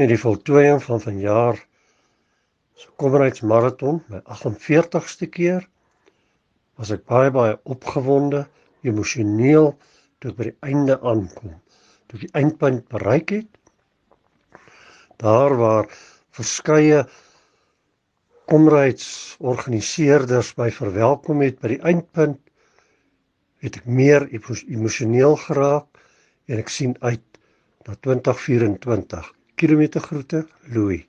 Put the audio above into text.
Met die voltooiing van vanjaar se Kommerheidsmaraton, my 48ste keer, was ek baie baie opgewonde, emosioneel toe ek by die einde aankom. Toe ek die eindpunt bereik het, daar waar verskeie Kommerheidsorganiseerders my verwelkom het by die eindpunt, het ek meer emosioneel geraak en ek sien uit na 2024. Kilometer groete, Louis.